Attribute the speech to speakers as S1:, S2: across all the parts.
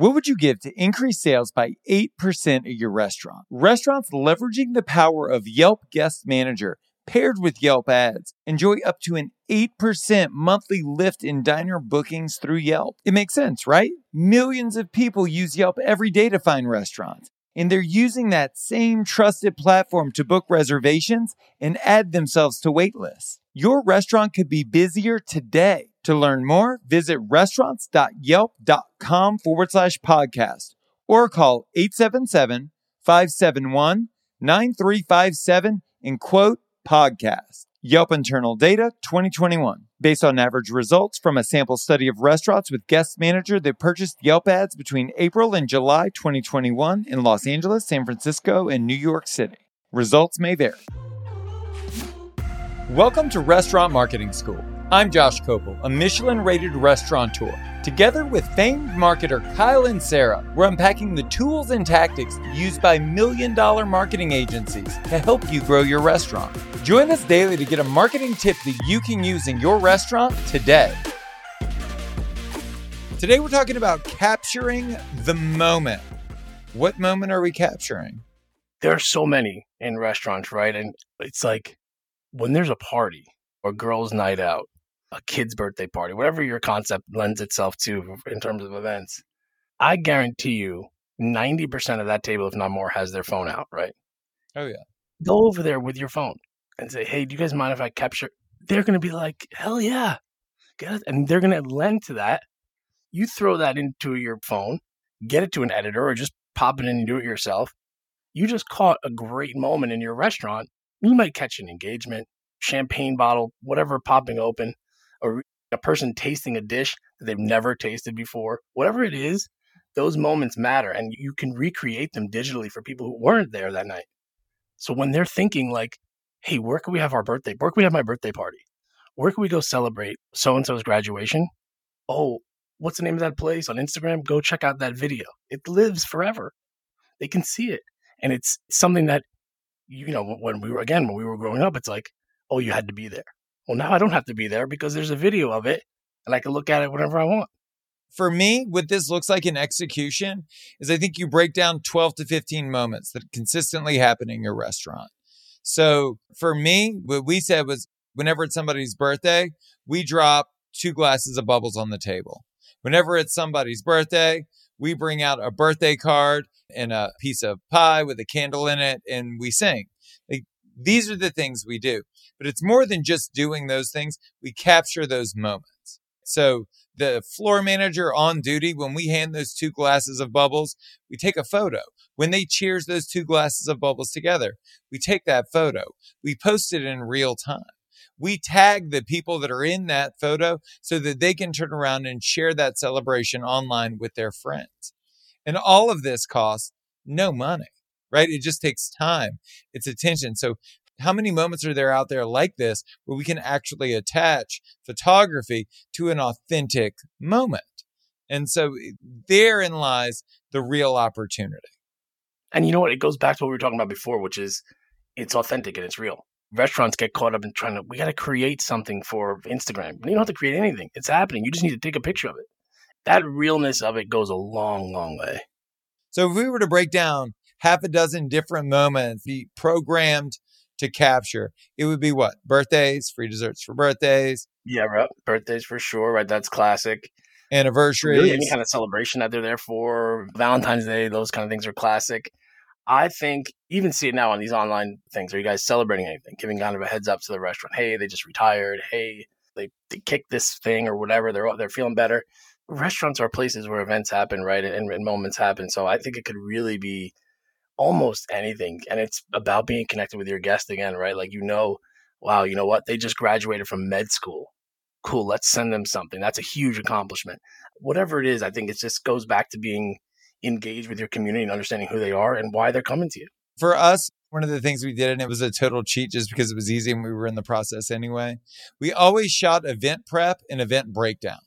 S1: What would you give to increase sales by 8% at your restaurant? Restaurants leveraging the power of Yelp Guest Manager paired with Yelp ads. Enjoy up to an 8% monthly lift in diner bookings through Yelp. It makes sense, right? Millions of people use Yelp every day to find restaurants, and they're using that same trusted platform to book reservations and add themselves to wait lists. Your restaurant could be busier today. To learn more, visit restaurants.yelp.com forward slash podcast or call 877 571 9357 and quote podcast. Yelp internal data 2021 based on average results from a sample study of restaurants with guest manager that purchased Yelp ads between April and July 2021 in Los Angeles, San Francisco, and New York City. Results may vary. Welcome to Restaurant Marketing School. I'm Josh Kopel, a Michelin rated restaurateur. Together with famed marketer Kyle and Sarah, we're unpacking the tools and tactics used by million dollar marketing agencies to help you grow your restaurant. Join us daily to get a marketing tip that you can use in your restaurant today. Today, we're talking about capturing the moment. What moment are we capturing?
S2: There are so many in restaurants, right? And it's like when there's a party or girls' night out, a kid's birthday party, whatever your concept lends itself to in terms of events, I guarantee you 90% of that table, if not more, has their phone out, right?
S1: Oh, yeah.
S2: Go over there with your phone and say, hey, do you guys mind if I capture? They're going to be like, hell yeah. Get it. And they're going to lend to that. You throw that into your phone, get it to an editor, or just pop it in and do it yourself. You just caught a great moment in your restaurant. You might catch an engagement, champagne bottle, whatever popping open, or a person tasting a dish that they've never tasted before. Whatever it is, those moments matter and you can recreate them digitally for people who weren't there that night. So when they're thinking like, hey, where can we have our birthday? Where can we have my birthday party? Where can we go celebrate so and so's graduation? Oh, what's the name of that place on Instagram? Go check out that video. It lives forever. They can see it. And it's something that, you know, when we were, again, when we were growing up, it's like, oh, you had to be there. Well, now I don't have to be there because there's a video of it and I can look at it whenever I want.
S1: For me, what this looks like in execution is I think you break down 12 to 15 moments that consistently happen in your restaurant. So for me, what we said was whenever it's somebody's birthday, we drop two glasses of bubbles on the table. Whenever it's somebody's birthday, we bring out a birthday card and a piece of pie with a candle in it and we sing. These are the things we do. But it's more than just doing those things. We capture those moments. So the floor manager on duty, when we hand those two glasses of bubbles, we take a photo. When they cheers those two glasses of bubbles together, we take that photo. We post it in real time. We tag the people that are in that photo so that they can turn around and share that celebration online with their friends. And all of this costs no money, right? It just takes time. It's attention. So how many moments are there out there like this where we can actually attach photography to an authentic moment? And so therein lies the real opportunity.
S2: And you know what? It goes back to what we were talking about before, which is it's authentic and it's real. Restaurants get caught up in trying to, we got to create something for Instagram. You don't have to create anything. It's happening. You just need to take a picture of it. That realness of it goes a long, long way.
S1: So if we were to break down half a dozen different moments, be programmed to capture, it would be what? Birthdays, free desserts for birthdays.
S2: Yeah, right. Birthdays for sure, right? That's classic.
S1: Anniversary.
S2: Really any kind of celebration that they're there for. Valentine's Day, those kind of things are classic. I think even see it now on these online things. Are you guys celebrating anything? Giving kind of a heads up to the restaurant. Hey, they just retired. Hey, they, they kicked this thing or whatever. They're they're feeling better. Restaurants are places where events happen, right? And, and moments happen. So I think it could really be almost anything. And it's about being connected with your guest again, right? Like, you know, wow, you know what? They just graduated from med school. Cool. Let's send them something. That's a huge accomplishment. Whatever it is, I think it just goes back to being engaged with your community and understanding who they are and why they're coming to you.
S1: For us, one of the things we did, and it was a total cheat just because it was easy and we were in the process anyway, we always shot event prep and event breakdown,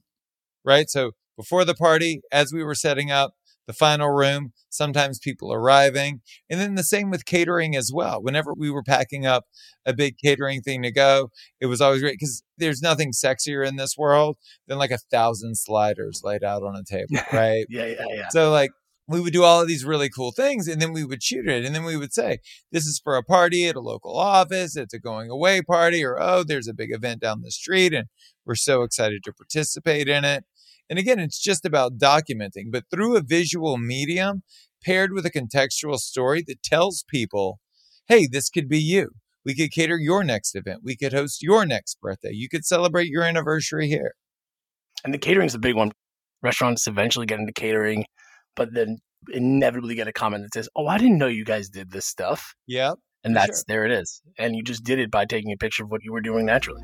S1: right? So before the party, as we were setting up, the final room, sometimes people arriving. And then the same with catering as well. Whenever we were packing up a big catering thing to go, it was always great because there's nothing sexier in this world than like a thousand sliders laid out on a table, right?
S2: yeah, yeah, yeah.
S1: So, like, we would do all of these really cool things and then we would shoot it and then we would say this is for a party at a local office it's a going away party or oh there's a big event down the street and we're so excited to participate in it and again it's just about documenting but through a visual medium paired with a contextual story that tells people hey this could be you we could cater your next event we could host your next birthday you could celebrate your anniversary here
S2: and the catering's a big one restaurants eventually get into catering but then inevitably get a comment that says, "Oh, I didn't know you guys did this stuff."
S1: Yep.
S2: And that's sure. there it is. And you just did it by taking a picture of what you were doing naturally.